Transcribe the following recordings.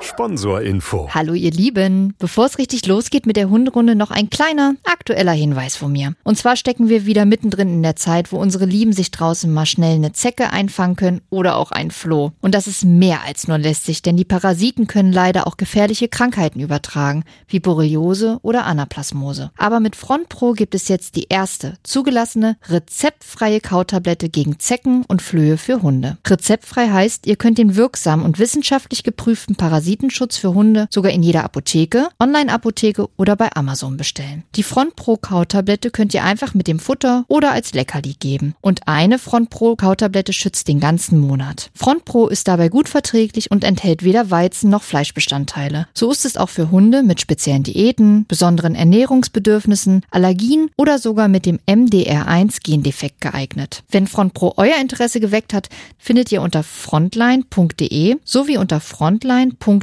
Sponsorinfo. Hallo ihr Lieben. Bevor es richtig losgeht mit der Hunderunde, noch ein kleiner aktueller Hinweis von mir. Und zwar stecken wir wieder mittendrin in der Zeit, wo unsere Lieben sich draußen mal schnell eine Zecke einfangen können oder auch ein Floh. Und das ist mehr als nur lästig, denn die Parasiten können leider auch gefährliche Krankheiten übertragen, wie Borreliose oder Anaplasmose. Aber mit Front Pro gibt es jetzt die erste zugelassene rezeptfreie Kautablette gegen Zecken und Flöhe für Hunde. Rezeptfrei heißt, ihr könnt den wirksamen und wissenschaftlich geprüften Parasitenschutz für Hunde sogar in jeder Apotheke, Online-Apotheke oder bei Amazon bestellen. Die Front Pro Kautablette könnt ihr einfach mit dem Futter oder als Leckerli geben. Und eine Front Pro Kautablette schützt den ganzen Monat. Front Pro ist dabei gut verträglich und enthält weder Weizen noch Fleischbestandteile. So ist es auch für Hunde mit speziellen Diäten, besonderen Ernährungsbedürfnissen, Allergien oder sogar mit dem MDR1 Gendefekt geeignet. Wenn Front Pro euer Interesse geweckt hat, findet ihr unter frontline.de sowie unter frontline.de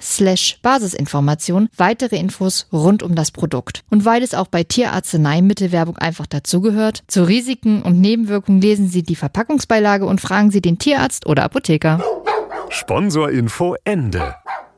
slash Basisinformation weitere Infos rund um das Produkt. Und weil es auch bei Tierarzneimittelwerbung einfach dazugehört, zu Risiken und Nebenwirkungen lesen Sie die Verpackungsbeilage und fragen Sie den Tierarzt oder Apotheker. Sponsorinfo Ende.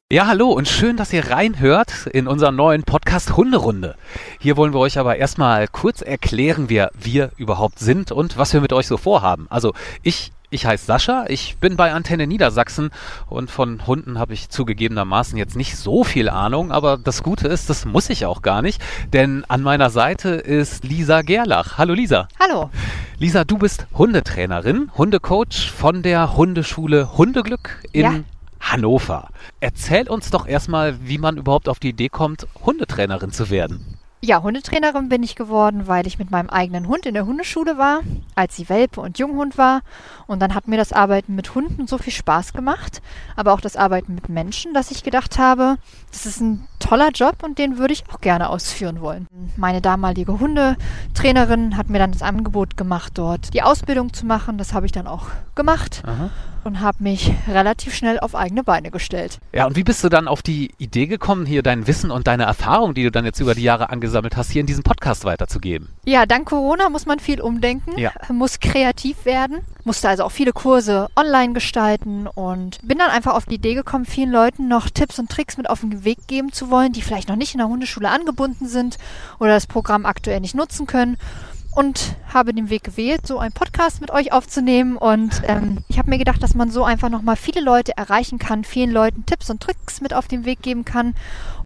Ja, hallo und schön, dass ihr reinhört in unseren neuen Podcast Hunderunde. Hier wollen wir euch aber erstmal kurz erklären, wer wir überhaupt sind und was wir mit euch so vorhaben. Also ich ich heiße Sascha, ich bin bei Antenne Niedersachsen und von Hunden habe ich zugegebenermaßen jetzt nicht so viel Ahnung, aber das Gute ist, das muss ich auch gar nicht, denn an meiner Seite ist Lisa Gerlach. Hallo Lisa. Hallo. Lisa, du bist Hundetrainerin, Hundecoach von der Hundeschule Hundeglück in Ja. Hannover. Erzähl uns doch erstmal, wie man überhaupt auf die Idee kommt, Hundetrainerin zu werden. Ja, Hundetrainerin bin ich geworden, weil ich mit meinem eigenen Hund in der Hundeschule war, als sie Welpe und Junghund war. Und dann hat mir das Arbeiten mit Hunden so viel Spaß gemacht, aber auch das Arbeiten mit Menschen, dass ich gedacht habe, das ist ein toller Job und den würde ich auch gerne ausführen wollen. Meine damalige Hundetrainerin hat mir dann das Angebot gemacht, dort die Ausbildung zu machen. Das habe ich dann auch gemacht Aha. Und habe mich relativ schnell auf eigene Beine gestellt. Ja, und wie bist du dann auf die Idee gekommen, hier dein Wissen und deine Erfahrung, die du dann jetzt über die Jahre angesammelt hast, hier in diesem Podcast weiterzugeben? Ja, dank Corona muss man viel umdenken, Ja. muss kreativ werden, musste also auch viele Kurse online gestalten und bin dann einfach auf die Idee gekommen, vielen Leuten noch Tipps und Tricks mit auf den Weg geben zu wollen, die vielleicht noch nicht in der Hundeschule angebunden sind oder das Programm aktuell nicht nutzen können. Und habe den Weg gewählt, so einen Podcast mit euch aufzunehmen. Und ähm, ich habe mir gedacht, dass man so einfach nochmal viele Leute erreichen kann, vielen Leuten Tipps und Tricks mit auf den Weg geben kann,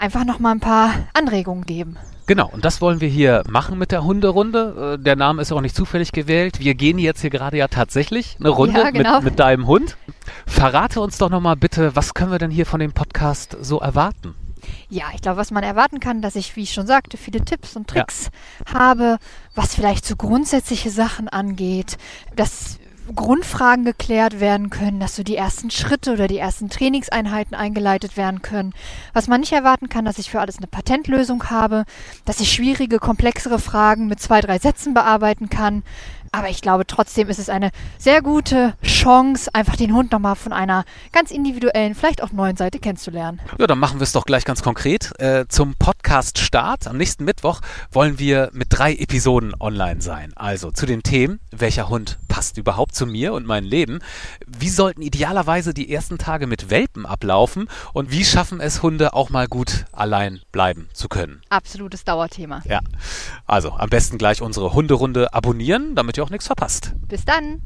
einfach nochmal ein paar Anregungen geben. Genau, und das wollen wir hier machen mit der Hunderunde. Äh, Der Name ist auch nicht zufällig gewählt. Wir gehen jetzt hier gerade ja tatsächlich eine Runde Ja, genau. mit, mit deinem Hund. Verrate uns doch nochmal bitte, was können wir denn hier von dem Podcast so erwarten? Ja, ich glaube, was man erwarten kann, dass ich, wie ich schon sagte, viele Tipps und Tricks habe, was vielleicht so grundsätzliche Sachen angeht, dass Grundfragen geklärt werden können, dass so die ersten Schritte oder die ersten Trainingseinheiten eingeleitet werden können. Was man nicht erwarten kann, dass ich für alles eine Patentlösung habe, dass ich schwierige, komplexere Fragen mit zwei, drei Sätzen bearbeiten kann. Aber ich glaube, trotzdem ist es eine sehr gute Chance, einfach den Hund nochmal von einer ganz individuellen, vielleicht auch neuen Seite kennenzulernen. Ja, dann machen wir es doch gleich ganz konkret. Äh, zum Podcast-Start am nächsten Mittwoch wollen wir mit drei Episoden online sein. Also zu den Themen, welcher Hund passt überhaupt zu mir und mein Leben? Wie sollten idealerweise die ersten Tage mit Welpen ablaufen? Und wie schaffen es Hunde auch mal gut allein bleiben zu können? Absolutes Dauerthema. Ja, also am besten gleich unsere Hunderunde abonnieren, damit ihr auch nichts verpasst. Bis dann!